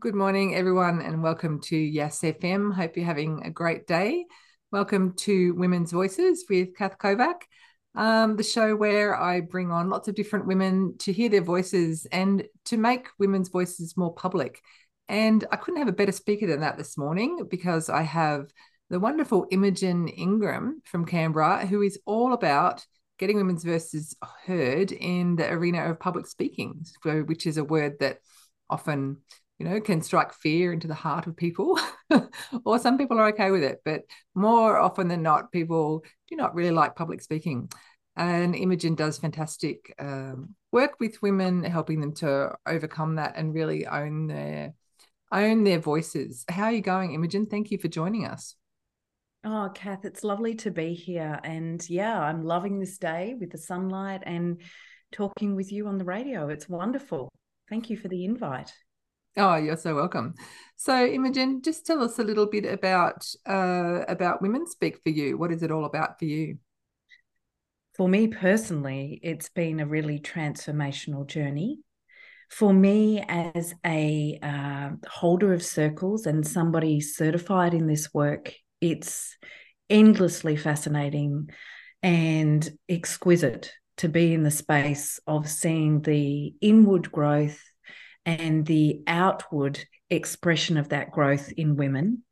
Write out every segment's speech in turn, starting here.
Good morning, everyone, and welcome to Yes FM. Hope you're having a great day. Welcome to Women's Voices with Kath Kovac, um, the show where I bring on lots of different women to hear their voices and to make women's voices more public. And I couldn't have a better speaker than that this morning because I have the wonderful Imogen Ingram from Canberra, who is all about getting women's voices heard in the arena of public speaking, which is a word that often you know, can strike fear into the heart of people. or some people are okay with it, but more often than not, people do not really like public speaking. And Imogen does fantastic um, work with women, helping them to overcome that and really own their own their voices. How are you going, Imogen? Thank you for joining us. Oh, Kath, it's lovely to be here. And yeah, I'm loving this day with the sunlight and talking with you on the radio. It's wonderful. Thank you for the invite. Oh, you're so welcome. So, Imogen, just tell us a little bit about uh, about Women Speak for you. What is it all about for you? For me personally, it's been a really transformational journey. For me, as a uh, holder of circles and somebody certified in this work, it's endlessly fascinating and exquisite to be in the space of seeing the inward growth and the outward expression of that growth in women.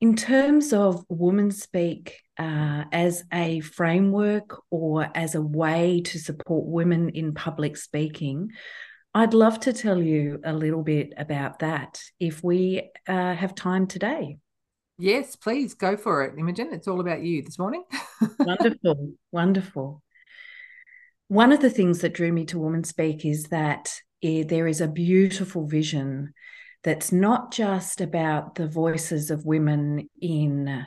In terms of Women Speak uh, as a framework or as a way to support women in public speaking, I'd love to tell you a little bit about that if we uh, have time today. Yes, please go for it, Imogen. It's all about you this morning. wonderful, wonderful. One of the things that drew me to Women Speak is that Eh, there is a beautiful vision that's not just about the voices of women in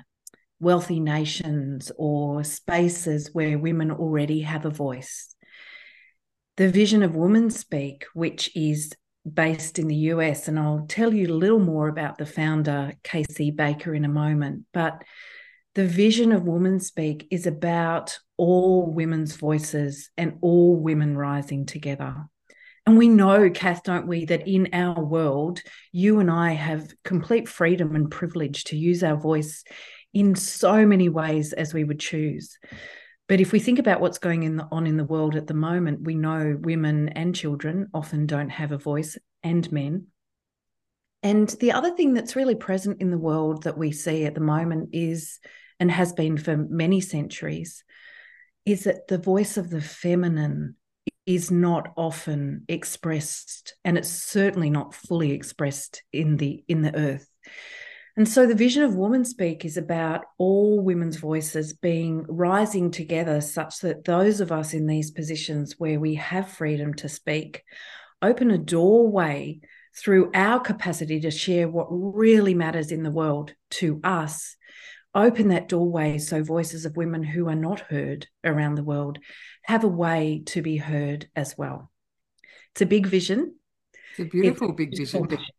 wealthy nations or spaces where women already have a voice. The vision of Women Speak, which is based in the US, and I'll tell you a little more about the founder, Casey Baker, in a moment. But the vision of Women Speak is about all women's voices and all women rising together. And we know, Kath, don't we, that in our world, you and I have complete freedom and privilege to use our voice in so many ways as we would choose. But if we think about what's going in the, on in the world at the moment, we know women and children often don't have a voice, and men. And the other thing that's really present in the world that we see at the moment is, and has been for many centuries, is that the voice of the feminine is not often expressed and it's certainly not fully expressed in the in the earth. And so the vision of WomanSpeak is about all women's voices being rising together such that those of us in these positions where we have freedom to speak open a doorway through our capacity to share what really matters in the world to us. Open that doorway so voices of women who are not heard around the world have a way to be heard as well. It's a big vision. It's a beautiful it's big beautiful vision. vision.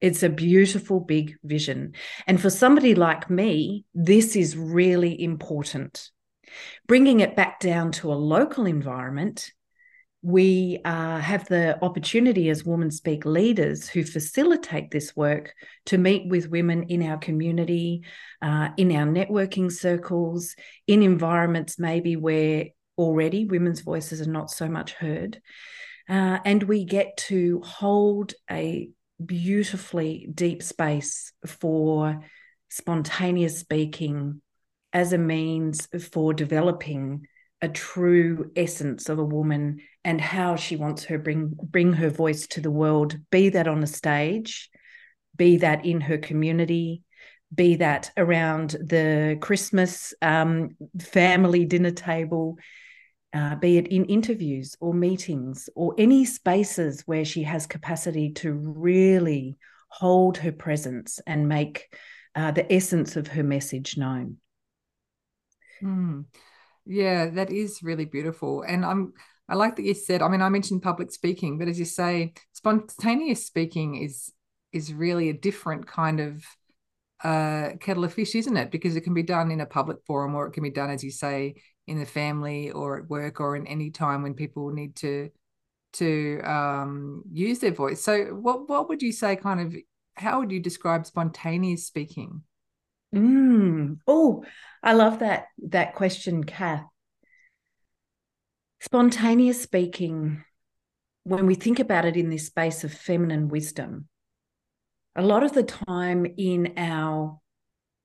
It's a beautiful big vision. And for somebody like me, this is really important. Bringing it back down to a local environment we uh, have the opportunity as Women Speak leaders who facilitate this work to meet with women in our community, uh, in our networking circles, in environments maybe where already women's voices are not so much heard. Uh, and we get to hold a beautifully deep space for spontaneous speaking as a means for developing a true essence of a woman and how she wants her bring bring her voice to the world be that on a stage be that in her community be that around the christmas um, family dinner table uh, be it in interviews or meetings or any spaces where she has capacity to really hold her presence and make uh, the essence of her message known. Mm. Yeah, that is really beautiful. And I'm I like that you said, I mean, I mentioned public speaking, but as you say, spontaneous speaking is is really a different kind of uh, kettle of fish, isn't it? Because it can be done in a public forum or it can be done, as you say, in the family or at work or in any time when people need to to um, use their voice. So, what what would you say? Kind of, how would you describe spontaneous speaking? Mm. Oh, I love that that question, Kath. Spontaneous speaking, when we think about it in this space of feminine wisdom, a lot of the time in our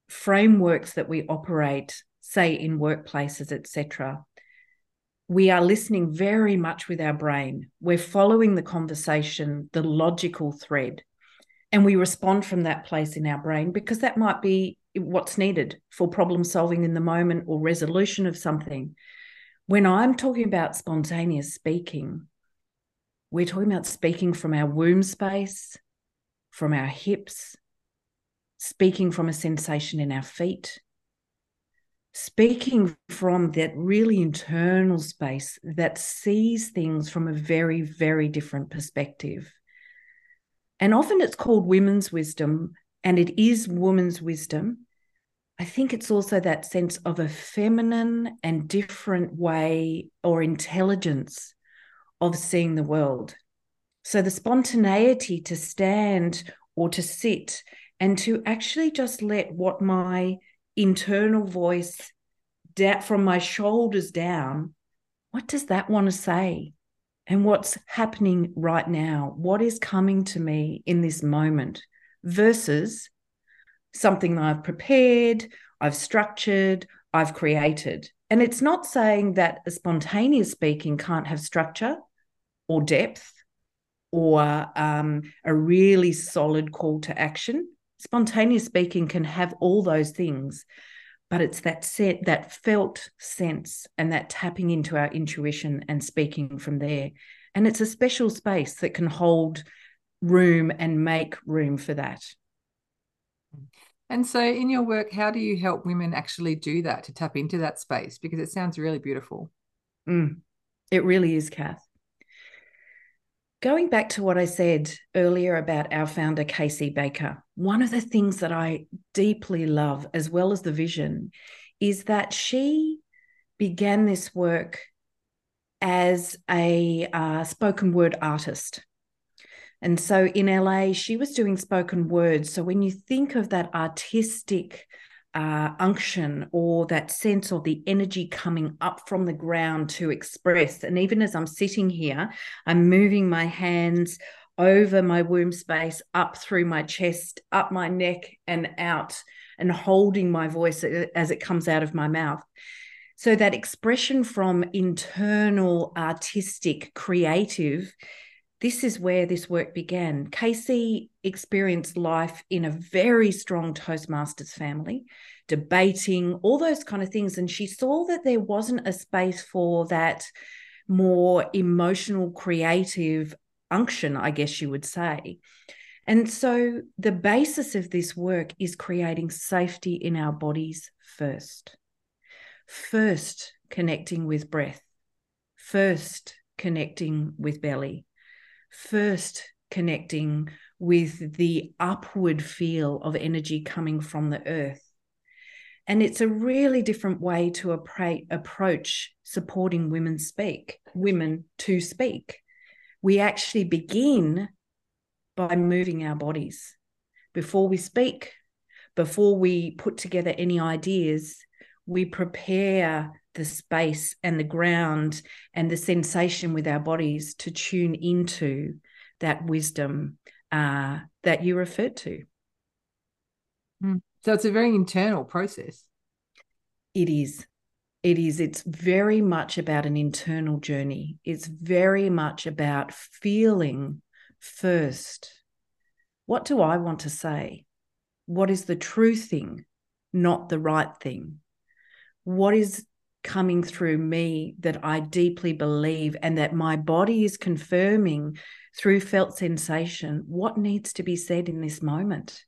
frameworks that we operate, say in workplaces, etc., we are listening very much with our brain. We're following the conversation, the logical thread, and we respond from that place in our brain because that might be what's needed for problem solving in the moment or resolution of something. When I'm talking about spontaneous speaking, we're talking about speaking from our womb space, from our hips, speaking from a sensation in our feet, speaking from that really internal space that sees things from a very, very different perspective. And often it's called women's wisdom, and it is woman's wisdom I think it's also that sense of a feminine and different way or intelligence of seeing the world. So the spontaneity to stand or to sit and to actually just let what my internal voice da- from my shoulders down, what does that want to say? And what's happening right now? What is coming to me in this moment versus something that I've prepared, I've structured, I've created. And it's not saying that a spontaneous speaking can't have structure or depth or um, a really solid call to action. Spontaneous speaking can have all those things, but it's that set, that felt sense, and that tapping into our intuition and speaking from there. And it's a special space that can hold room and make room for that. And so, in your work, how do you help women actually do that to tap into that space? Because it sounds really beautiful. Mm, it really is, Kath. Going back to what I said earlier about our founder, Casey Baker, one of the things that I deeply love, as well as the vision, is that she began this work as a uh, spoken word artist. And so in LA, she was doing spoken words. So when you think of that artistic uh, unction or that sense of the energy coming up from the ground to express, and even as I'm sitting here, I'm moving my hands over my womb space, up through my chest, up my neck, and out, and holding my voice as it comes out of my mouth. So that expression from internal, artistic, creative this is where this work began. Casey experienced life in a very strong Toastmasters family, debating, all those kind of things. And she saw that there wasn't a space for that more emotional, creative unction, I guess you would say. And so the basis of this work is creating safety in our bodies first. First, connecting with breath. First, connecting with belly first connecting with the upward feel of energy coming from the earth. And it's a really different way to approach supporting women speak, women to speak. We actually begin by moving our bodies. Before we speak, before we put together any ideas, we prepare the space and the ground and the sensation with our bodies to tune into that wisdom uh, that you referred to. Hmm. So it's a very internal process. It is. It is. It's very much about an internal journey. It's very much about feeling first what do I want to say? What is the true thing, not the right thing? What is coming through me that I deeply believe and that my body is confirming through felt sensation what needs to be said in this moment.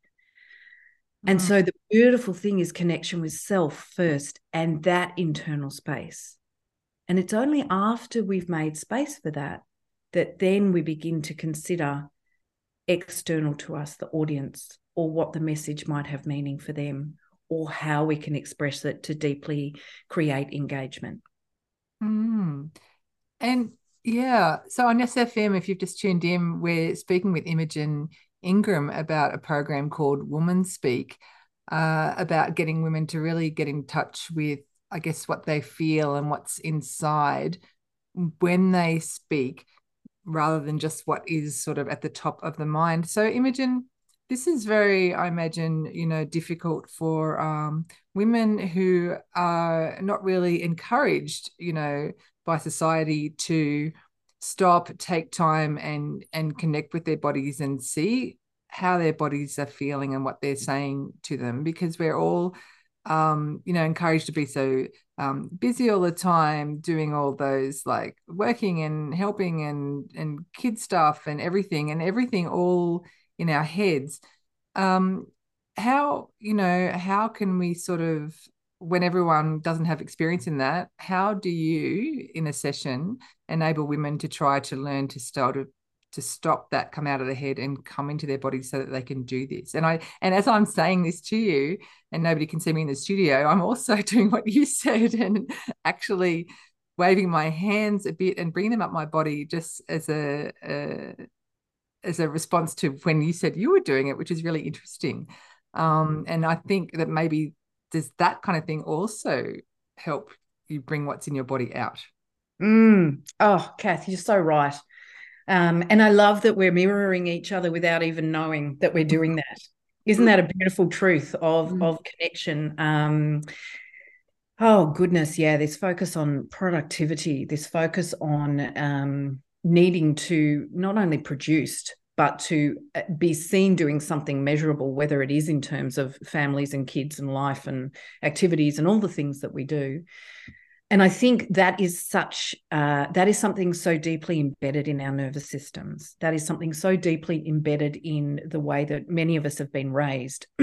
And mm. so the beautiful thing is connection with self first and that internal space. And it's only after we've made space for that that then we begin to consider external to us, the audience, or what the message might have meaning for them or how we can express it to deeply create engagement. Mm. And Yeah. So on Yes FM, if you've just tuned in, we're speaking with Imogen Ingram about a program called WomanSpeak, uh, about getting women to really get in touch with, I guess, what they feel and what's inside when they speak, rather than just what is sort of at the top of the mind. So, Imogen, this is very, I imagine, you know, difficult for um, women who are not really encouraged, you know, by society to stop, take time, and and connect with their bodies and see how their bodies are feeling and what they're saying to them, because we're all, um, you know, encouraged to be so um, busy all the time, doing all those like working and helping and and kid stuff and everything and everything all in our heads. Um how you know how can we sort of when everyone doesn't have experience in that how do you in a session enable women to try to learn to start to to stop that come out of the head and come into their body so that they can do this? And i and as i'm saying this to you and nobody can see me in the studio i'm also doing what you said and actually waving my hands a bit and bringing them up my body just as a, a as a response to when you said you were doing it, which is really interesting. Um, and I think that maybe does that kind of thing also help you bring what's in your body out? Mm. Oh, Kath, you're so right. Um, and I love that we're mirroring each other without even knowing that we're doing that. Isn't that a beautiful truth of mm. of connection? Um, oh goodness, yeah. This focus on productivity, this focus on um, needing to not only produced but to uh, be seen doing something measurable whether it is in terms of families and kids and life and activities and all the things that we do. And i think that is such uh, that is something so deeply embedded in our nervous systems. That is something so deeply embedded in the way that many of us have been raised.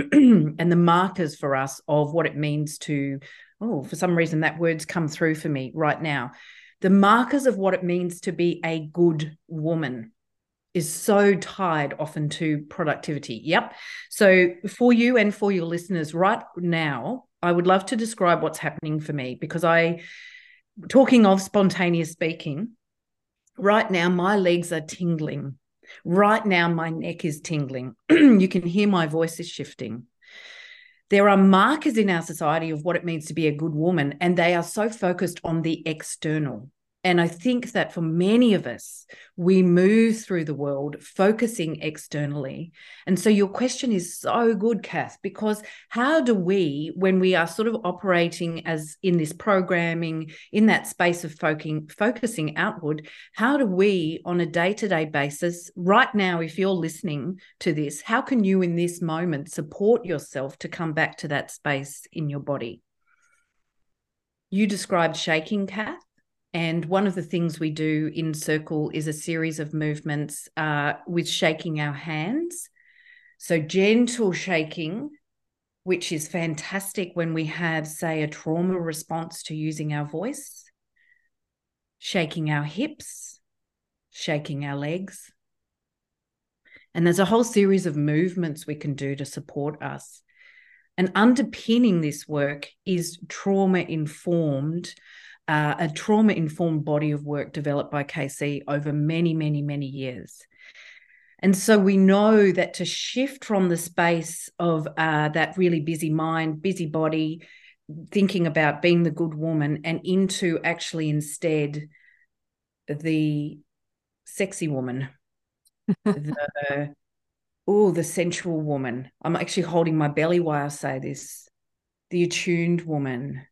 And the markers for us of what it means to oh for some reason that word's come through for me right now the markers of what it means to be a good woman is so tied often to productivity. Yep. So for you and for your listeners right now, I would love to describe what's happening for me because I talking of spontaneous speaking, right now my legs are tingling. Right now my neck is tingling. you can hear my voice is shifting. There are markers in our society of what it means to be a good woman, and they are so focused on the external. And I think that for many of us, we move through the world focusing externally. And so your question is so good, Kath, because how do we, when we are sort of operating as in this programming, in that space of focusing, focusing outward, how do we on a day-to-day basis, right now, if you're listening to this, how can you in this moment support yourself to come back to that space in your body? You described shaking, Kath. And one of the things we do in Circle is a series of movements uh, with shaking our hands. So, gentle shaking, which is fantastic when we have, say, a trauma response to using our voice, shaking our hips, shaking our legs. And there's a whole series of movements we can do to support us. And underpinning this work is trauma informed uh, a trauma informed body of work developed by Casey over many, many, many years. And so we know that to shift from the space of uh, that really busy mind, busy body, thinking about being the good woman, and into actually instead the sexy woman, the oh, the sensual woman. I'm actually holding my belly while I say this. The attuned woman.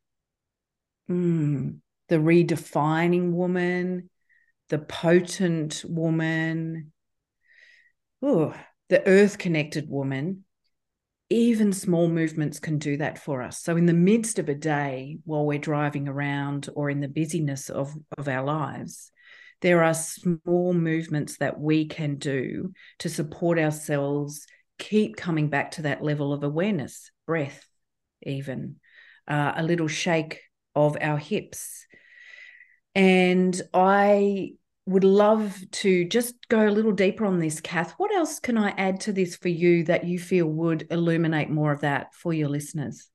Mm, the redefining woman, the potent woman, ooh, the earth connected woman, even small movements can do that for us. So, in the midst of a day while we're driving around or in the busyness of, of our lives, there are small movements that we can do to support ourselves, keep coming back to that level of awareness, breath, even uh, a little shake of our hips, and I would love to just go a little deeper on this, Kath. What else can I add to this for you that you feel would illuminate more of that for your listeners?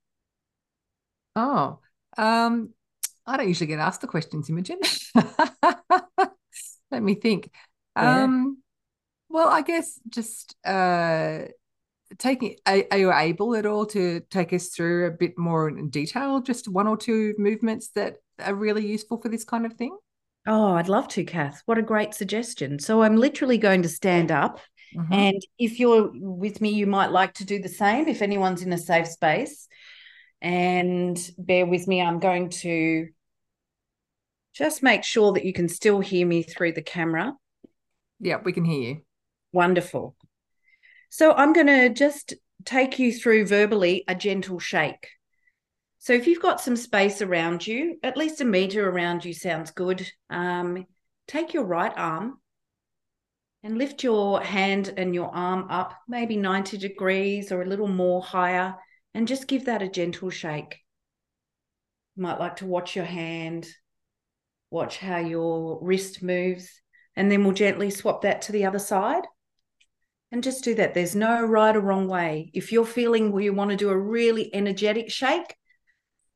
Oh, um, I don't usually get asked the questions, Imogen. Let me think. Yeah. Um, well, I guess just uh, taking are, are, you able at all to take us through a bit more in detail, just one or two movements that are really useful for this kind of thing? Oh, I'd love to, Kath. What a great suggestion. So I'm literally going to stand up. Mm-hmm. And if you're with me, you might like to do the same if anyone's in a safe space. And bear with me, I'm going to just make sure that you can still hear me through the camera. Yeah, we can hear you. Wonderful. So I'm going to just take you through verbally a gentle shake. So if you've got some space around you, at least a meter around you sounds good. Um, take your right arm and lift your hand and your arm up, maybe 90 degrees or a little more higher, and just give that a gentle shake. You might like to watch your hand, watch how your wrist moves, and then we'll gently swap that to the other side. And just do that. There's no right or wrong way. If you're feeling you want to do a really energetic shake,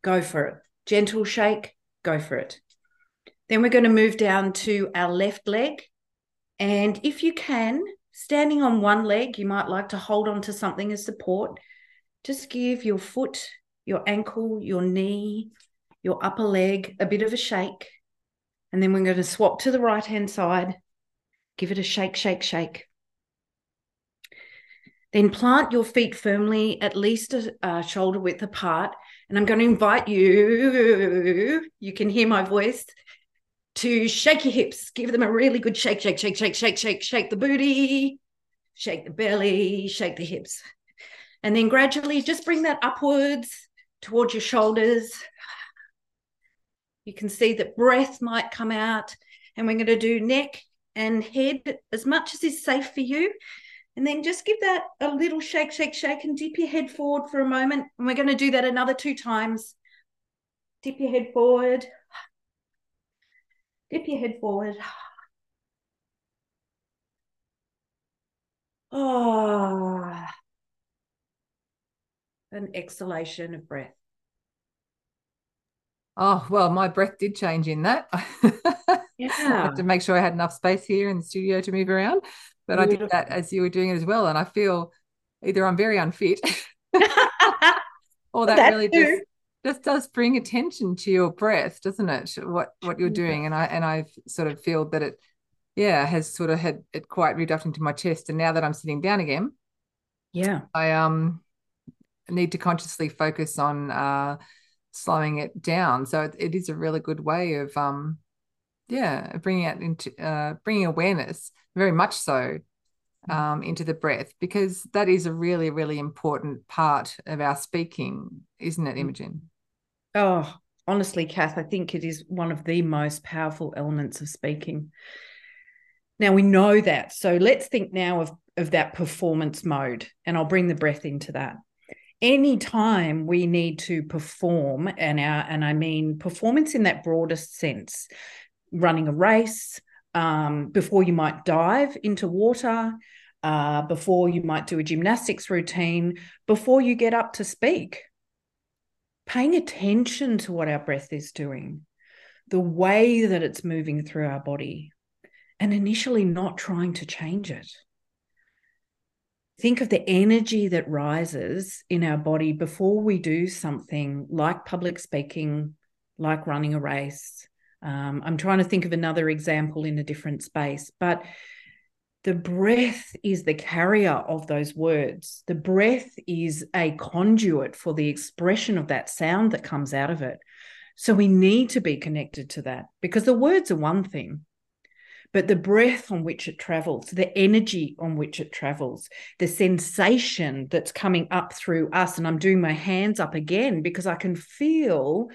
go for it. Gentle shake, go for it. Then we're going to move down to our left leg. And if you can, standing on one leg, you might like to hold on to something as support. Just give your foot, your ankle, your knee, your upper leg a bit of a shake. And then we're going to swap to the right hand side. Give it a shake, shake, shake. Then plant your feet firmly, at least a, a shoulder width apart, and I'm going to invite you, you can hear my voice, to shake your hips. Give them a really good shake, shake, shake, shake, shake, shake, shake the booty, shake the belly, shake the hips. And then gradually just bring that upwards towards your shoulders. You can see that breath might come out. And we're going to do neck and head as much as is safe for you. And then just give that a little shake, shake, shake, and dip your head forward for a moment. And we're going to do that another two times. Dip your head forward. Dip your head forward. Oh, an exhalation of breath. Oh, well, my breath did change in that. Yeah. I had to make sure I had enough space here in the studio to move around but I did that as you were doing it as well. And I feel either I'm very unfit or that, that really just just does bring attention to your breath, doesn't it? What what you're doing. And I and I sort of feel that it yeah, has sort of had it quite up into my chest. And now that I'm sitting down again, yeah, I um need to consciously focus on uh slowing it down. So it, it is a really good way of um yeah bringing it into uh bringing awareness very much so mm. um, into the breath because that is a really, really important part of our speaking, isn't it, mm. Imogen? Oh, honestly, Kath, I think it is one of the most powerful elements of speaking. Now we know that. So let's think now of, of that performance mode, and I'll bring the breath into that. Anytime we need to perform, and our and I mean performance in that broadest sense, running a race, um, before you might dive into water, uh, before you might do a gymnastics routine, before you get up to speak. Paying attention to what our breath is doing, the way that it's moving through our body, and initially not trying to change it. Think of the energy that rises in our body before we do something like public speaking, like running a race, um, I'm trying to think of another example in a different space, but the breath is the carrier of those words. The breath is a conduit for the expression of that sound that comes out of it. So we need to be connected to that because the words are one thing, but the breath on which it travels, the energy on which it travels, the sensation that's coming up through us. And I'm doing my hands up again because I can feel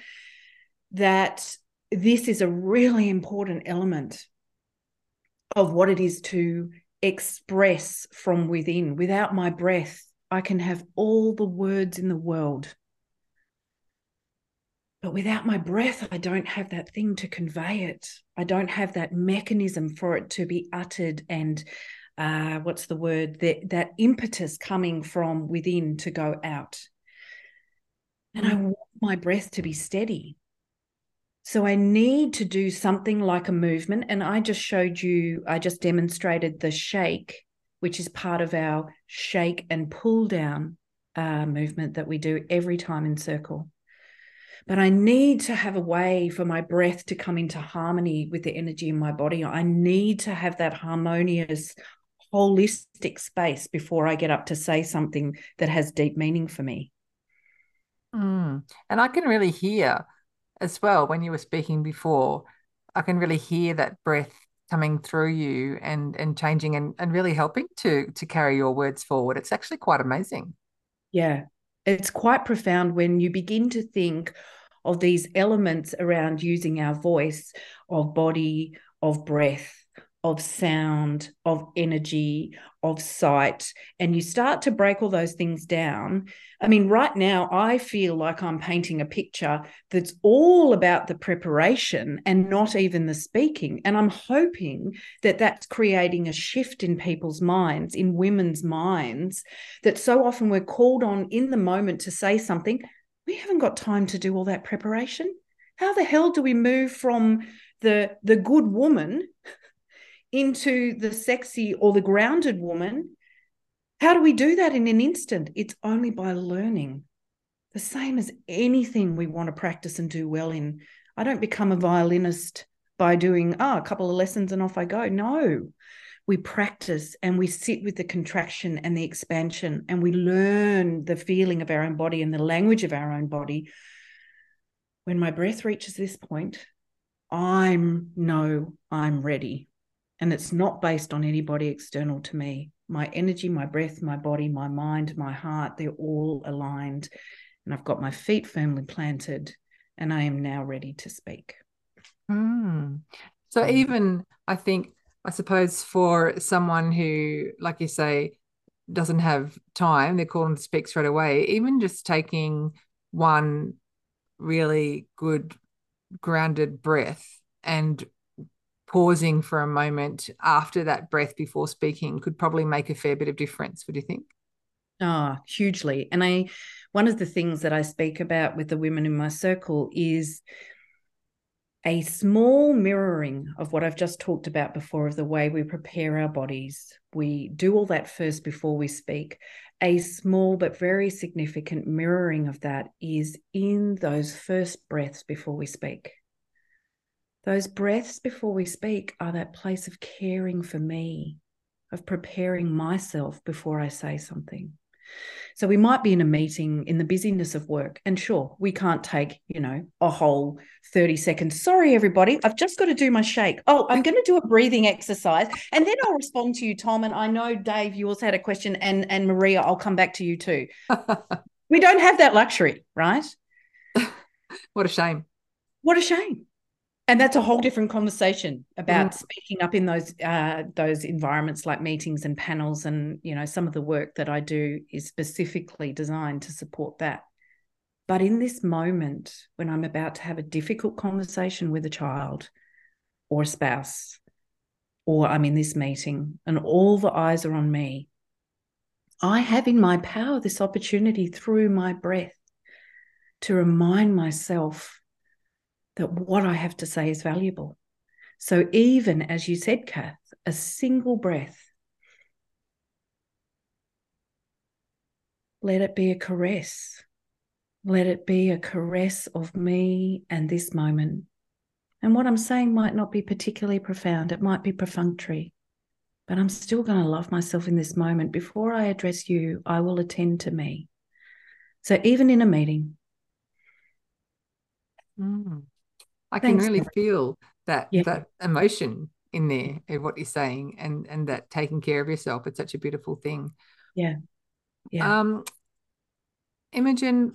that this is a really important element of what it is to express from within. Without my breath, I can have all the words in the world. But without my breath, I don't have that thing to convey it. I don't have that mechanism for it to be uttered and uh, what's the word? That, that impetus coming from within to go out. And I mm. want my breath to be steady. So I need to do something like a movement. And I just showed you, I just demonstrated the shake, which is part of our shake and pull down uh, movement that we do every time in circle. But I need to have a way for my breath to come into harmony with the energy in my body. I need to have that harmonious, holistic space before I get up to say something that has deep meaning for me. Mm. And I can really hear as well when you were speaking before, I can really hear that breath coming through you and and changing and, and really helping to to carry your words forward. It's actually quite amazing. Yeah. It's quite profound when you begin to think of these elements around using our voice, of body, of breath, of sound, of energy, of sight, and you start to break all those things down. I mean, right now, I feel like I'm painting a picture that's all about the preparation and not even the speaking. And I'm hoping that that's creating a shift in people's minds, in women's minds, that so often we're called on in the moment to say something. We haven't got time to do all that preparation. How the hell do we move from the the good woman into the sexy or the grounded woman. How do we do that in an instant? It's only by learning. The same as anything we want to practice and do well in. I don't become a violinist by doing oh, a couple of lessons and off I go. No, we practice and we sit with the contraction and the expansion and we learn the feeling of our own body and the language of our own body. When my breath reaches this point, I'm no, I'm ready. And it's not based on anybody external to me. My energy, my breath, my body, my mind, my heart, they're all aligned. And I've got my feet firmly planted and I am now ready to speak. Mm. So, even I think, I suppose, for someone who, like you say, doesn't have time, they're calling to speak straight away, even just taking one really good grounded breath and pausing for a moment after that breath before speaking could probably make a fair bit of difference. Would you think? Ah, oh, hugely. And I, one of the things that I speak about with the women in my circle is a small mirroring of what I've just talked about before of the way we prepare our bodies. We do all that first before we speak. A small but very significant mirroring of that is in those first breaths before we speak. Those breaths before we speak are that place of caring for me, of preparing myself before I say something. So we might be in a meeting in the busyness of work, and sure, we can't take, you know, a whole 30 seconds. Sorry, everybody, I've just got to do my shake. Oh, I'm going to do a breathing exercise, and then I'll respond to you, Tom. And I know, Dave, you also had a question, and, and Maria, I'll come back to you too. we don't have that luxury, right? what a shame. What a shame and that's a whole different conversation about mm. speaking up in those uh, those environments like meetings and panels and you know some of the work that I do is specifically designed to support that but in this moment when I'm about to have a difficult conversation with a child or a spouse or I'm in this meeting and all the eyes are on me I have in my power this opportunity through my breath to remind myself that what I have to say is valuable. So, even as you said, Kath, a single breath, let it be a caress. Let it be a caress of me and this moment. And what I'm saying might not be particularly profound, it might be perfunctory, but I'm still going to love myself in this moment. Before I address you, I will attend to me. So, even in a meeting, mm. I can Thanks, really feel that yeah. that emotion in there of what you're saying and and that taking care of yourself it's such a beautiful thing. Yeah. Yeah. Um imogen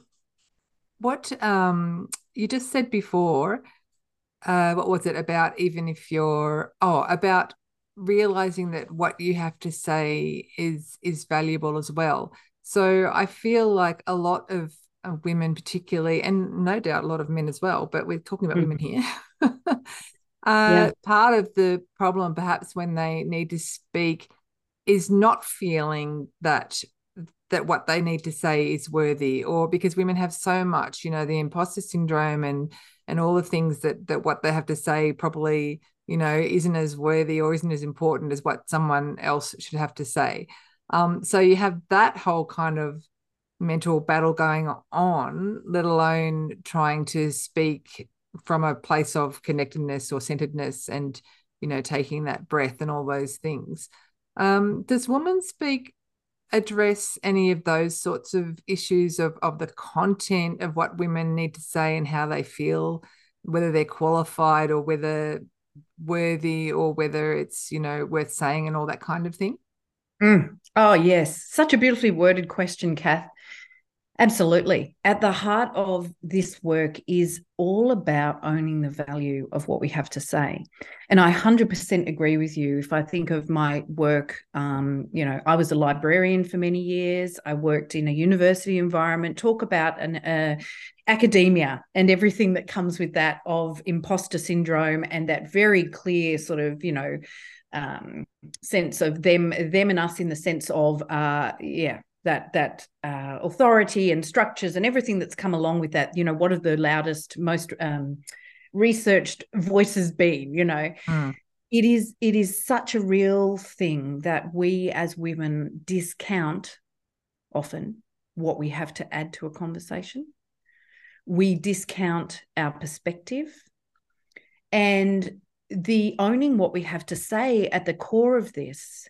what um you just said before uh what was it about even if you're oh about realizing that what you have to say is is valuable as well. So i feel like a lot of uh, women particularly and no doubt a lot of men as well but we're talking about mm. women here uh, yeah. part of the problem perhaps when they need to speak is not feeling that that what they need to say is worthy or because women have so much you know the imposter syndrome and and all the things that that what they have to say probably you know isn't as worthy or isn't as important as what someone else should have to say um, so you have that whole kind of mental battle going on let alone trying to speak from a place of connectedness or centeredness and you know taking that breath and all those things um, does WomanSpeak address any of those sorts of issues of, of the content of what women need to say and how they feel, whether they're qualified or whether worthy or whether it's, you know, worth saying and all that kind of thing? Mm. Oh, yes. Such a beautifully worded question, Kath. Absolutely. At the heart of this work is all about owning the value of what we have to say. And I 100% agree with you. If I think of my work, um, you know, I was a librarian for many years. I worked in a university environment, talk about an uh, academia and everything that comes with that of imposter syndrome and that very clear sort of, you know, um, sense of them, them and us in the sense of, uh, yeah, that that uh, authority and structures and everything that's come along with that. You know, what have the loudest, most um, researched voices been? You know, mm. it is it is such a real thing that we as women discount often what we have to add to a conversation. We discount our perspective, and the owning what we have to say at the core of this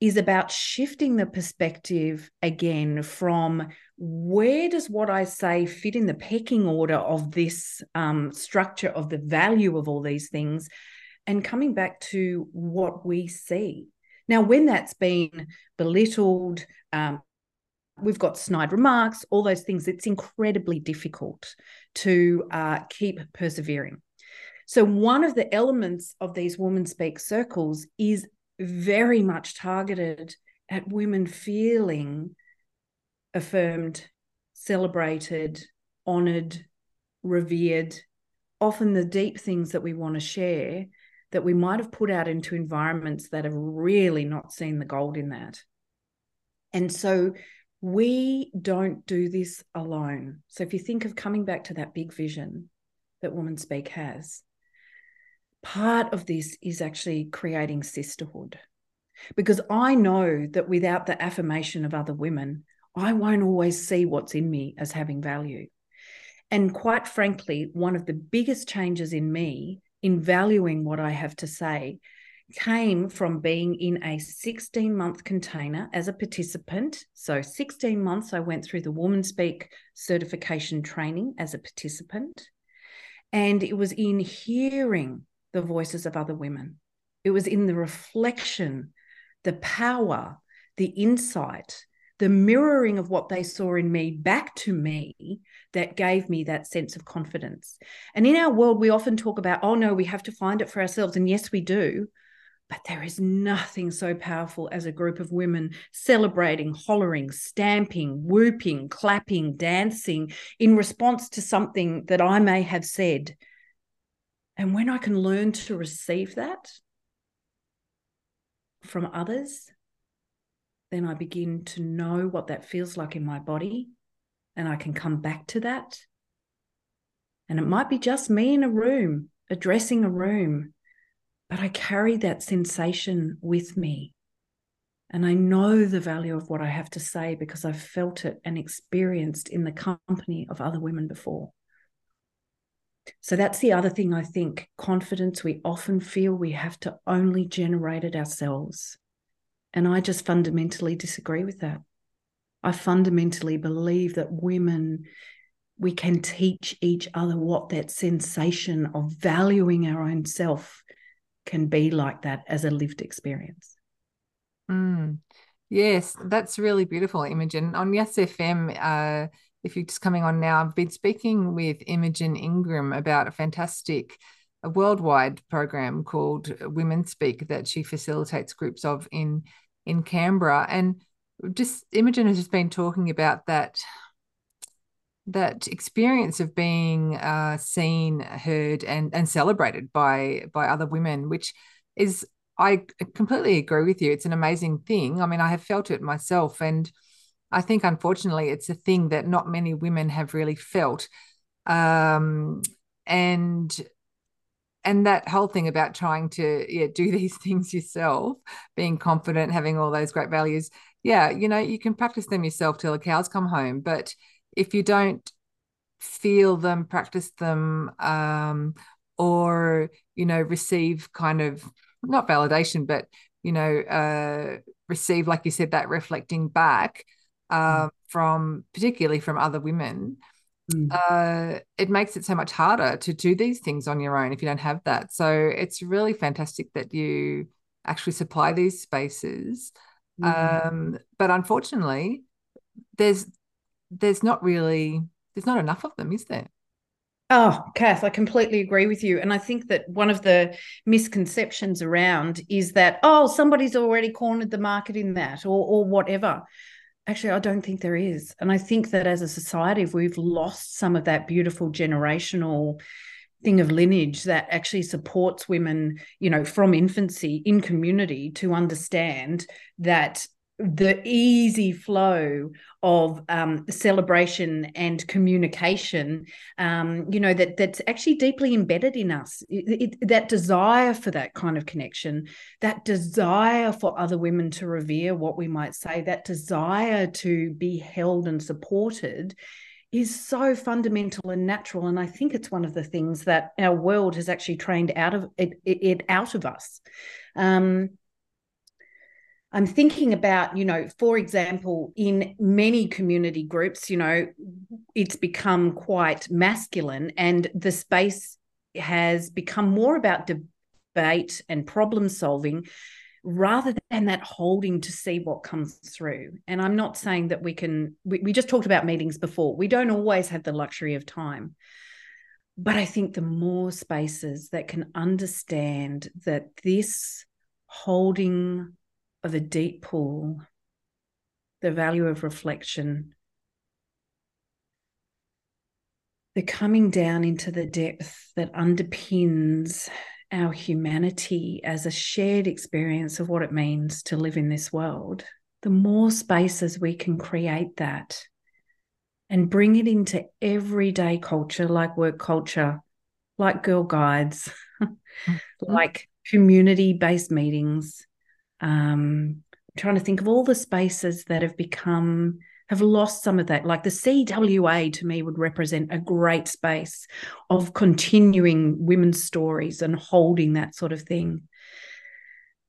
is about shifting the perspective again from where does what I say fit in the pecking order of this um, structure of the value of all these things, and coming back to what we see. Now, when that's been belittled, um, we've got snide remarks, all those things, it's incredibly difficult to uh, keep persevering. So, one of the elements of these WomanSpeak circles is very much targeted at women feeling affirmed, celebrated, honored, revered, often the deep things that we want to share that we might have put out into environments that have really not seen the gold in that. And so we don't do this alone. So if you think of coming back to that big vision that WomanSpeak has, part of this is actually creating sisterhood. Because I know that without the affirmation of other women, I won't always see what's in me as having value. And quite frankly, one of the biggest changes in me in valuing what I have to say came from being in a 16 month container as a participant. So, 16 months I went through the WomanSpeak certification training as a participant. And it was in hearing the voices of other women. It was in the reflection, the power, the insight, the mirroring of what they saw in me back to me that gave me that sense of confidence. And in our world, we often talk about, oh no, we have to find it for ourselves. And yes, we do. But there is nothing so powerful as a group of women celebrating, hollering, stamping, whooping, clapping, dancing in response to something that I may have said and when I can learn to receive that from others, then I begin to know what that feels like in my body and I can come back to that. And it might be just me in a room, addressing a room, but I carry that sensation with me. And I know the value of what I have to say because I've felt it and experienced in the company of other women before. So that's the other thing I think confidence, we often feel we have to only generate it ourselves. And I just fundamentally disagree with that. I fundamentally believe that women, we can teach each other what that sensation of valuing our own self can be like that as a lived experience. Mm. Yes, that's really beautiful, Imogen. On Yes FM, uh, if you're just coming on now, I've been speaking with Imogen Ingram about a fantastic a worldwide program called Women Speak that she facilitates groups of in in Canberra. And just Imogen has just been talking about that that experience of being uh, seen, heard, and and celebrated by by other women, which is I completely agree with you. It's an amazing thing. I mean, I have felt it myself, and I think unfortunately it's a thing that not many women have really felt. Um, and and that whole thing about trying to yeah do these things yourself being confident having all those great values yeah you know you can practice them yourself till the cows come home but if you don't feel them practice them um, or you know receive kind of not validation but you know uh, receive like you said that reflecting back uh, mm. from particularly from other women mm. uh, it makes it so much harder to do these things on your own if you don't have that so it's really fantastic that you actually supply these spaces mm. um, but unfortunately there's there's not really there's not enough of them is there Oh, Kath, I completely agree with you. And I think that one of the misconceptions around is that, oh, somebody's already cornered the market in that or, or whatever. Actually, I don't think there is. And I think that as a society, we've lost some of that beautiful generational thing of lineage that actually supports women, you know, from infancy in community to understand that the easy flow of um, celebration and communication, um, you know, that that's actually deeply embedded in us. It, it, that desire for that kind of connection, that desire for other women to revere what we might say, that desire to be held and supported is so fundamental and natural and i think it's one of the things that our world has actually trained out of it, it, out of us um, I'm thinking about, you know, for example, in many community groups, you know, it's become quite masculine and the space has become more about debate and problem solving rather than that holding to see what comes through. And I'm not saying that we can, we, we just talked about meetings before. We don't always have the luxury of time. But I think the more spaces that can understand that this holding of a deep pool, the value of reflection, the coming down into the depth that underpins our humanity as a shared experience of what it means to live in this world, the more spaces we can create that and bring it into everyday culture, like work culture, like girl guides, mm-hmm. like community based meetings, um, I'm trying to think of all the spaces that have become have lost some of that. Like the CWA to me would represent a great space of continuing women's stories and holding that sort of thing.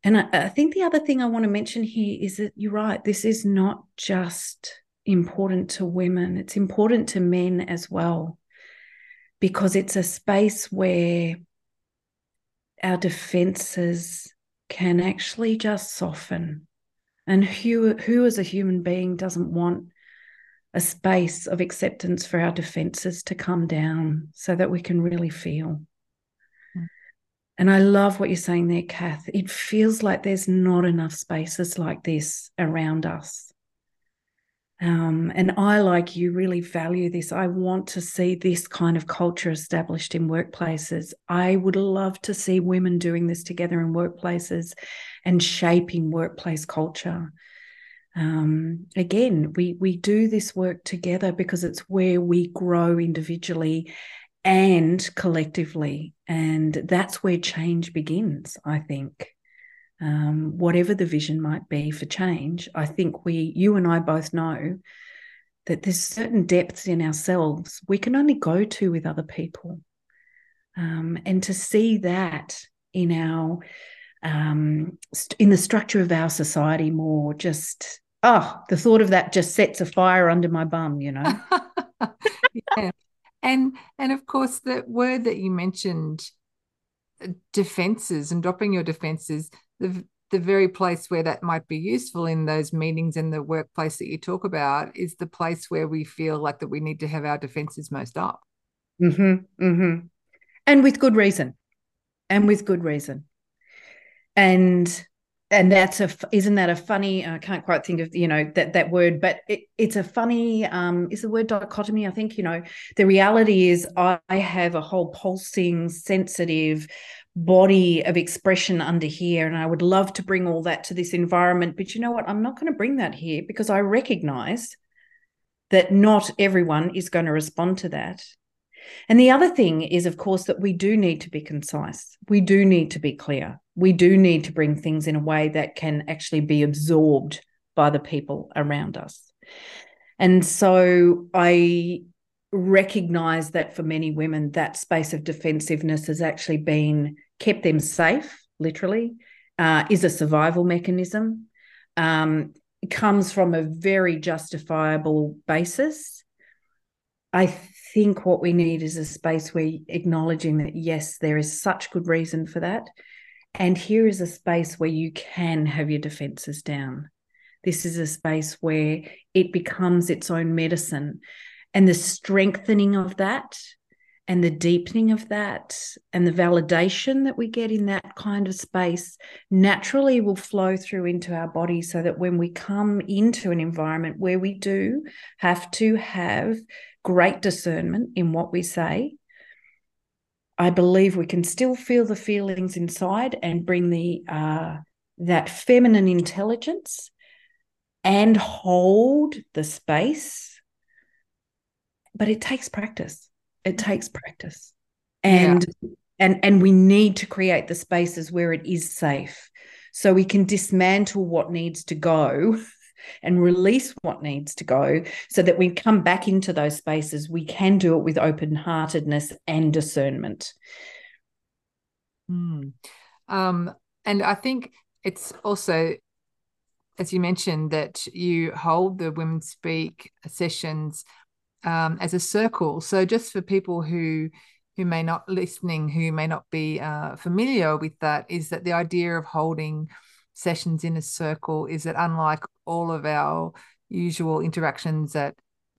And I, I, think the other thing I want to mention here is that you're right, this is not just important to women, it's important to men as well, because it's a space where our defenses can actually just soften. And who, who as a human being doesn't want a space of acceptance for our defenses to come down so that we can really feel? Mm. And I love what you're saying there, Kath. It feels like there's not enough spaces like this around us. Um, and I, like you, really value this. I want to see this kind of culture established in workplaces. I would love to see women doing this together in workplaces and shaping workplace culture. Um, again, we we do this work together because it's where we grow individually and collectively, and that's where change begins. I think um, whatever the vision might be for change, I think we, you and I both know that there's certain depths in ourselves we can only go to with other people. Um, and to see that in our, um, in the structure of our society more, just, oh, the thought of that just sets a fire under my bum, you know? yeah. And, and of course, the word that you mentioned, uh, defenses and dropping your defenses the the very place where that might be useful in those meetings in the workplace that you talk about is the place where we feel like that we need to have our defenses most up. Mm-hmm, mm-hmm. And with good reason. And with good reason. And and that's a isn't that a funny i can't quite think of you know that that word but it, it's a funny um is the word dichotomy i think you know the reality is i have a whole pulsing sensitive body of expression under here and i would love to bring all that to this environment but you know what i'm not going to bring that here because i recognize that not everyone is going to respond to that And the other thing is, of course, that we do need to be concise. We do need to be clear. We do need to bring things in a way that can actually be absorbed by the people around us. And so I recognize that for many women, that space of defensiveness has actually been kept them safe, literally, uh, is a survival mechanism. Um, comes from a very justifiable basis. I think what we need is a space where acknowledging that, yes, there is such good reason for that. And here is a space where you can have your defenses down. This is a space where it becomes its own medicine. And the strengthening of that and the deepening of that and the validation that we get in that kind of space naturally will flow through into our body so that when we come into an environment where we do have to have great discernment in what we say i believe we can still feel the feelings inside and bring the uh, that feminine intelligence and hold the space. But it takes practice it takes practice and yeah. and and we need to create the spaces where it is safe so we can dismantle what needs to go and release what needs to go so that we come back into those spaces we can do it with open heartedness and discernment mm. um, and i think it's also as you mentioned that you hold the women speak sessions um, as a circle. So just for people who who may not listening, who may not be uh, familiar with that, is that the idea of holding sessions in a circle is that unlike all of our usual interactions at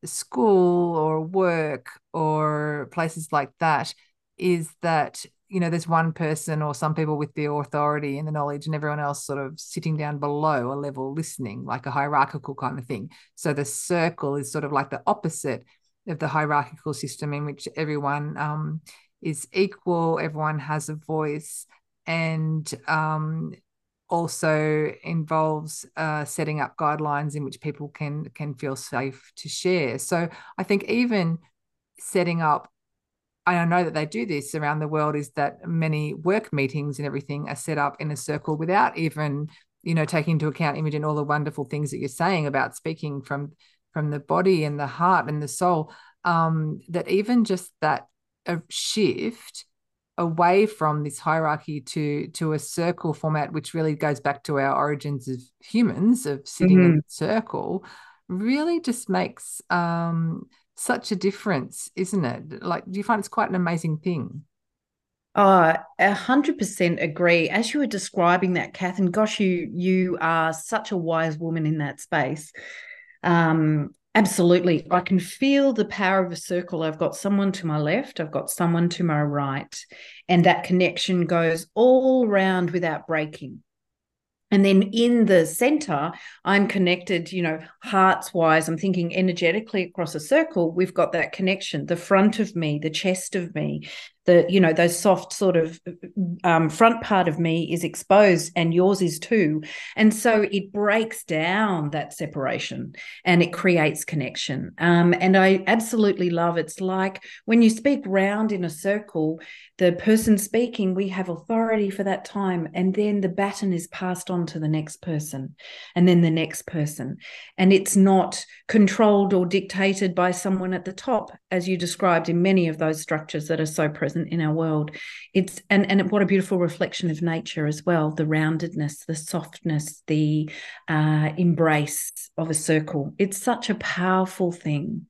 school or work or places like that, is that you know there's one person or some people with the authority and the knowledge and everyone else sort of sitting down below a level listening like a hierarchical kind of thing so the circle is sort of like the opposite of the hierarchical system in which everyone um, is equal, everyone has a voice, and um, also involves uh, setting up guidelines in which people can can feel safe to share. So I think even setting up I know that they do this around the world is that many work meetings and everything are set up in a circle without even you know taking into account Imogen all the wonderful things that you're saying about speaking from from the body and the heart and the soul um, that even just that a shift away from this hierarchy to to a circle format which really goes back to our origins of humans of sitting mm-hmm. in a circle really just makes um, such a difference isn't it like do you find it's quite an amazing thing Oh, a hundred percent agree. As you were describing that, Kath, and gosh, you you are such a wise woman in that space. Um, absolutely, I can feel the power of a circle. I've got someone to my left, I've got someone to my right, and that connection goes all round without breaking. And then in the center, I'm connected, you know, hearts wise. I'm thinking energetically across a circle. We've got that connection, the front of me, the chest of me, the you know those soft sort of um, front part of me is exposed and yours is too. And so it breaks down that separation and it creates connection. Um, and i absolutely love it's like when you speak round in a circle the person speaking we have authority for that time and then the baton is passed on to the next person and then the next person. And it's not controlled or dictated by someone at the top as you described in many of those structures that are so present present in our world. It's and and what a beautiful reflection of nature as well. The roundedness, the softness, the uh, embrace of a circle. It's such a powerful thing.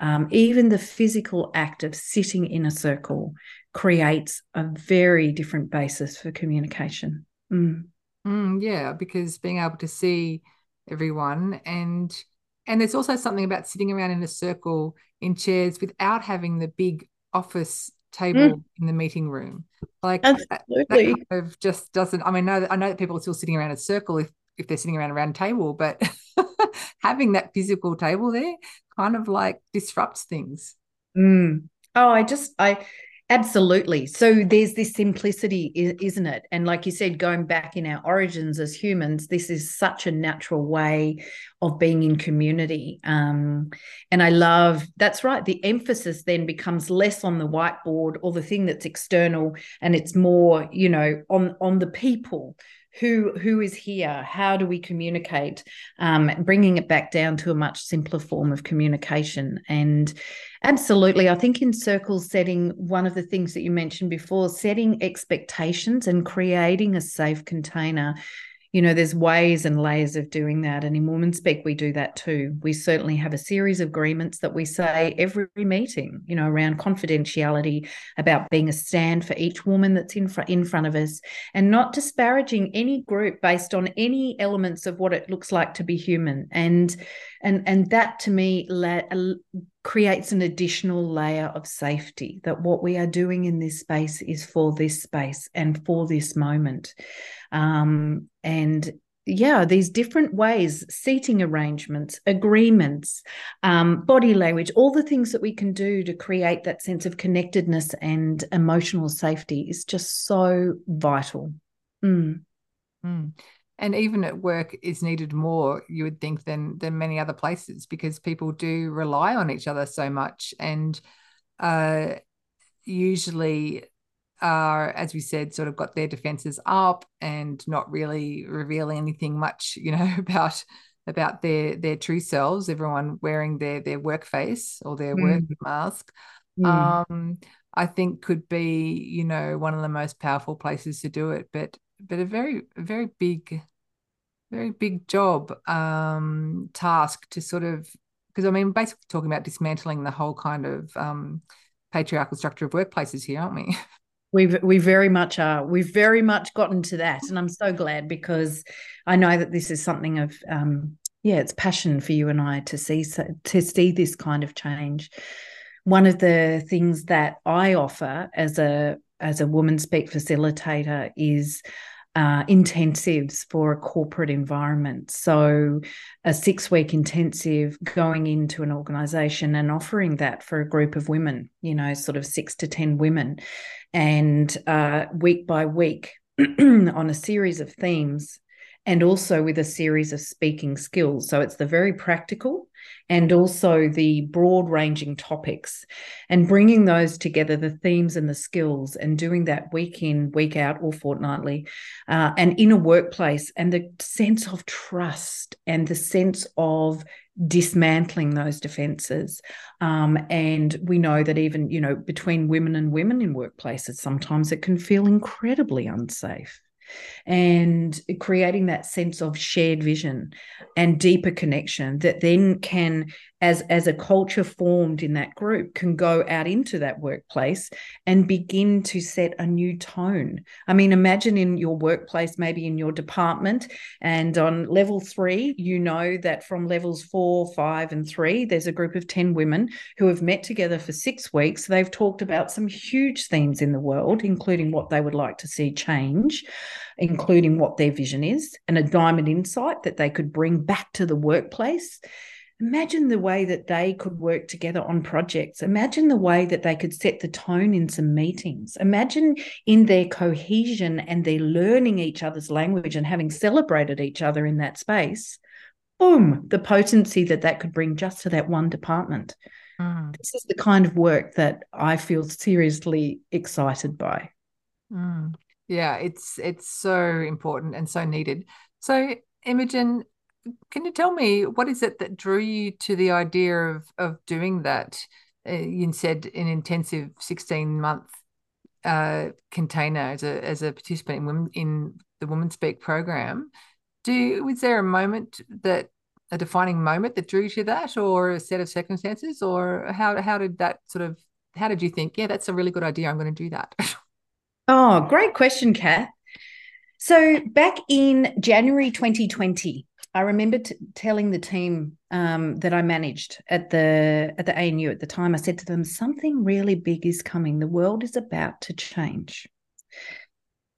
Um, even the physical act of sitting in a circle creates a very different basis for communication. Mm. Mm, yeah, because being able to see everyone and and there's also something about sitting around in a circle in chairs without having the big office table mm. in the meeting room. Like Absolutely. That, kind of just doesn't. I mean, I know, I know that people are still sitting around a circle if if they're sitting around a round table, but having that physical table there kind of like disrupts things. Mm. Oh, I just I Absolutely. So there's this simplicity, isn't it? And like you said, going back in our origins as humans, this is such a natural way of being in community. Um, and I love that's right. The emphasis then becomes less on the whiteboard or the thing that's external, and it's more, you know, on on the people who who is here? How do we communicate? Um, bringing it back down to a much simpler form of communication. And absolutely i think in circle setting one of the things that you mentioned before setting expectations and creating a safe container you know, there's ways and layers of doing that. And in Women Speak, we do that too. We certainly have a series of agreements that we say every meeting, you know, around confidentiality, about being a stand for each woman that's in, fr- in front of us, and not disparaging any group based on any elements of what it looks like to be human. And and and that to me la- creates an additional layer of safety that what we are doing in this space is for this space and for this moment um, and yeah, these different ways, seating arrangements, agreements, um, body language, all the things that we can do to create that sense of connectedness and emotional safety is just so vital. Mm. Mm. And even at work is needed more, you would think, than than many other places because people do rely on each other so much, and uh, usually are, as we said, sort of got their defenses up and not really revealing anything much, you know, about about their their true selves. Everyone wearing their their work face or their mm. work mask. Mm. Um, I think could be, you know, one of the most powerful places to do it, but but a very very big, very big job um, task to sort of because I mean basically talking about dismantling the whole kind of um, patriarchal structure of workplaces here, aren't we? We we very much are. We've very much gotten to that, and I'm so glad because I know that this is something of um, yeah, it's passion for you and I to see to see this kind of change. One of the things that I offer as a as a WomanSpeak facilitator is uh, intensives for a corporate environment. So, a six week intensive going into an organization and offering that for a group of women, you know, sort of six to 10 women, and uh, week by week on a series of themes and also with a series of speaking skills. So, it's the very practical and also the broad ranging topics and bringing those together, the themes and the skills, and doing that week in, week out, or fortnightly, uh, and in a workplace, and the sense of trust and the sense of dismantling those defenses um, and we know that even you know between women and women in workplaces sometimes it can feel incredibly unsafe and creating that sense of shared vision and deeper connection that then can as as a culture formed in that group can go out into that workplace and begin to set a new tone. I mean imagine in your workplace maybe in your department and on level 3 you know that from levels 4 5 and 3 there's a group of 10 women who have met together for 6 weeks. They've talked about some huge themes in the world including what they would like to see change including what their vision is and a diamond insight that they could bring back to the workplace Imagine the way that they could work together on projects. Imagine the way that they could set the tone in some meetings. Imagine in their cohesion and their learning each other's language and having celebrated each other in that space. Boom, the potency that that could bring just to that one department. Mm. This is the kind of work that I feel seriously excited by. Mm. Yeah, it's it's so important and so needed. So, Imogen, can you tell me what is it that drew you to the idea of of doing that? Uh, you said an intensive sixteen month uh, container as a as a participant in women in the Women Speak program. Do was there a moment that a defining moment that drew you to that, or a set of circumstances, or how how did that sort of how did you think? Yeah, that's a really good idea. I'm going to do that. oh, great question, Kath. So back in January 2020, I remember t- telling the team um, that I managed at the at the ANU at the time. I said to them, "Something really big is coming. The world is about to change."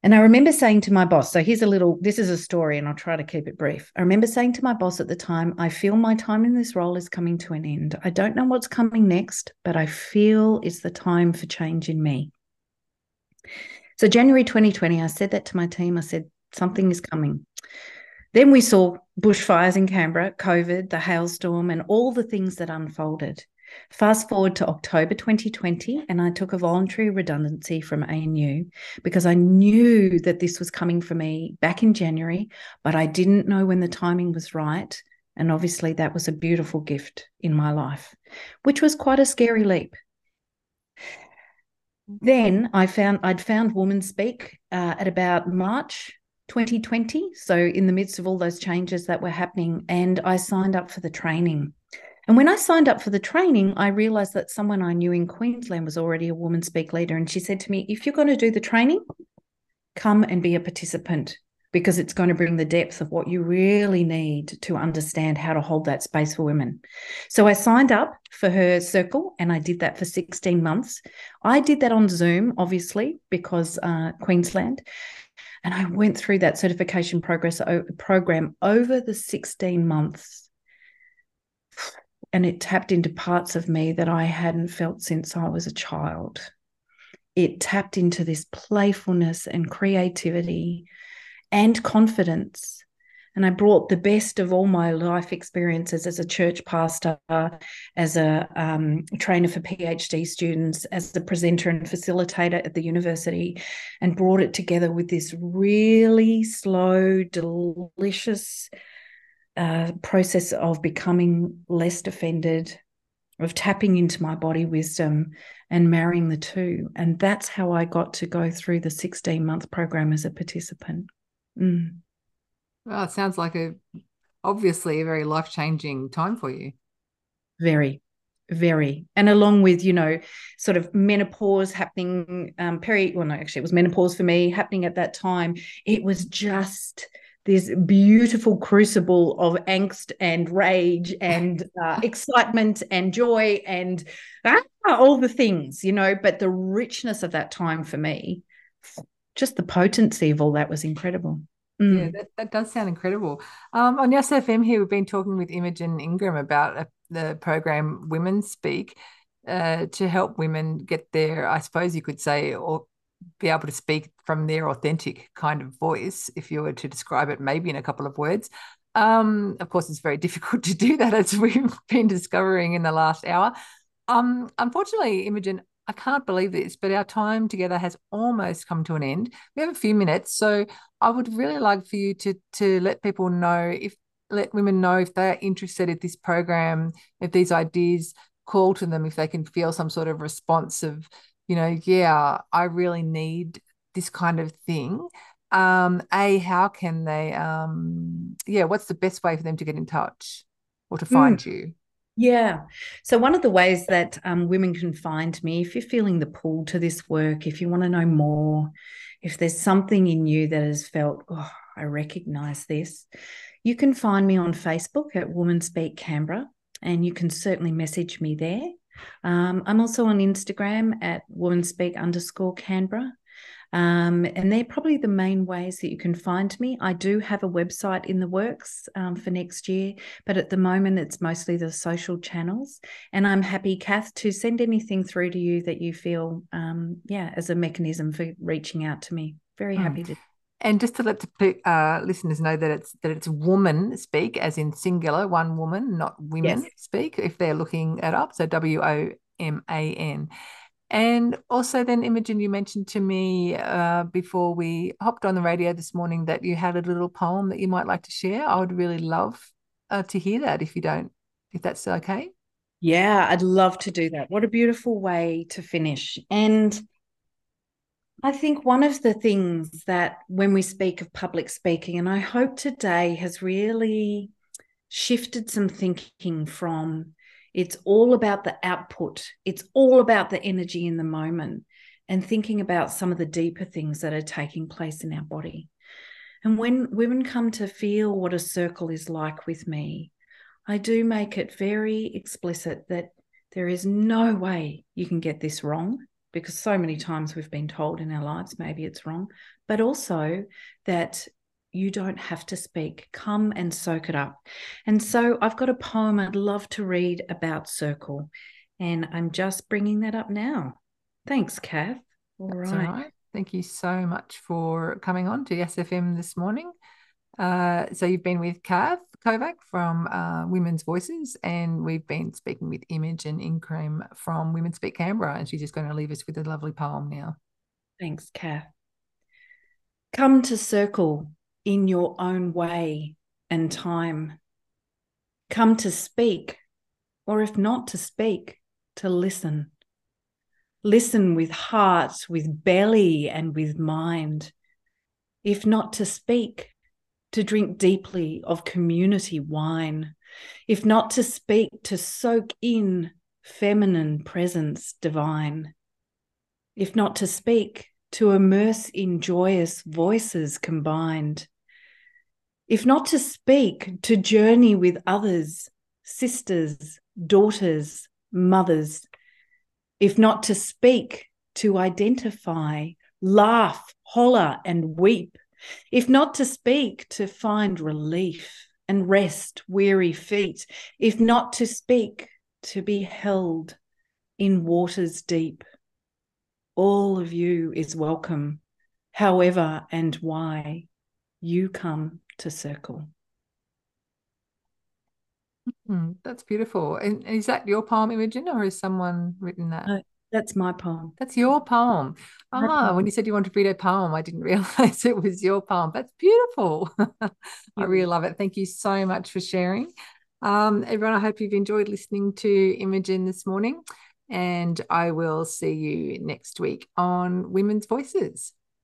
And I remember saying to my boss, so here's a little, this is a story, and I'll try to keep it brief. I remember saying to my boss at the time, I feel my time in this role is coming to an end. I don't know what's coming next, but I feel it's the time for change in me. So, January 2020, I said that to my team. I said, something is coming. Then we saw bushfires in Canberra, COVID, the hailstorm, and all the things that unfolded. Fast forward to October 2020, and I took a voluntary redundancy from ANU because I knew that this was coming for me back in January, but I didn't know when the timing was right. And obviously, that was a beautiful gift in my life, which was quite a scary leap. Then I found I'd found WomanSpeak uh, at about March 2020. So, in the midst of all those changes that were happening, and I signed up for the training. And when I signed up for the training, I realized that someone I knew in Queensland was already a WomanSpeak leader. And she said to me, If you're going to do the training, come and be a participant because it's going to bring the depth of what you really need to understand how to hold that space for women. So I signed up for her circle and I did that for 16 months. I did that on Zoom, obviously, because uh, Queensland. And I went through that certification progress program over the 16 months and it tapped into parts of me that I hadn't felt since I was a child. It tapped into this playfulness and creativity and confidence. And I brought the best of all my life experiences as a church pastor, as a um, trainer for PhD students, as a presenter and facilitator at the university, and brought it together with this really slow, delicious uh, process of becoming less defended, of tapping into my body wisdom and marrying the two. And that's how I got to go through the 16 month program as a participant. Mm. Well, it sounds like a obviously a very life changing time for you. Very, very. And along with, you know, sort of menopause happening, um, peri, well, no, actually, it was menopause for me happening at that time. It was just this beautiful crucible of angst and rage and uh, excitement and joy and ah, all the things, you know. But the richness of that time for me, just the potency of all that was incredible. Mm. Yeah, that, that does sound incredible. Um, on Yes FM here, we've been talking with Imogen Ingram about uh, the program Women Speak uh, to help women get their, I suppose you could say, or be able to speak from their authentic kind of voice, if you were to describe it maybe in a couple of words. Um, of course, it's very difficult to do that as we've been discovering in the last hour. Um, unfortunately, Imogen, I can't believe this, but our time together has almost come to an end. We have a few minutes, so I would really like for you to to let people know if let women know if they're interested in this program, if these ideas call to them, if they can feel some sort of response of you know, yeah, I really need this kind of thing. Um, a, how can they, um, yeah, what's the best way for them to get in touch or to find mm. you? Yeah. So, one of the ways that um, women can find me, if you're feeling the pull to this work, if you want to know more, if there's something in you that has felt, oh, I recognize this, you can find me on Facebook at WomanSpeak Canberra, and you can certainly message me there. Um, I'm also on Instagram at womanspeak underscore Canberra. Um, and they're probably the main ways that you can find me. I do have a website in the works um, for next year, but at the moment it's mostly the social channels. And I'm happy, Kath, to send anything through to you that you feel, um, yeah, as a mechanism for reaching out to me. Very hmm. happy to and just to let the uh, listeners know that it's that it's WomanSpeak, as in singular, one woman, not women yes. speak, if they're looking it up. So W O M A N. And also, then Imogen, you mentioned to me uh, before we hopped on the radio this morning that you had a little poem that you might like to share. I would really love uh, to hear that if you don't, if that's okay. Yeah, I'd love to do that. What a beautiful way to finish. And I think one of the things that when we speak of public speaking, and I hope today has really shifted some thinking from it's all about the output, it's all about the energy in the moment, and thinking about some of the deeper things that are taking place in our body. And when women come to feel what a circle is like with me, I do make it very explicit that there is no way you can get this wrong because so many times we've been told in our lives maybe it's wrong, but also that you don't have to speak. Come and soak it up. And so I've got a poem I'd love to read about circle, and I'm just bringing that up now. Thanks, Kath. All right. all right. Thank you so much for coming on to Yes FM this morning. Uh, so you've been with Kath Kovac from uh, Women's Voices, and we've been speaking with Imogen Ingram from Women Speak Canberra, and she's just going to leave us with a lovely poem now. Thanks, Kath. Come to circle in your own way and time. Come to speak, or if not to speak, to listen. Listen with heart, with belly, and with mind. If not to speak, to drink deeply of community wine. If not to speak, to soak in feminine presence divine. If not to speak, to immerse in joyous voices combined. If not to speak, to journey with others, sisters, daughters, mothers, if not to speak, to identify, laugh, holler, and weep, if not to speak, to find relief and rest weary feet, if not to speak, to be held in waters deep. All of you is welcome, however and why you come to circle. Mm, that's beautiful. And is that your poem, Imogen, or has someone written that? That's my poem. That's your poem. Ah, when you said you wanted to read a poem, I didn't realize it was your poem. That's beautiful. I really love it. Thank you so much for sharing. Um, everyone, I hope you've enjoyed listening to Imogen this morning. And I will see you next week on Women's Voices.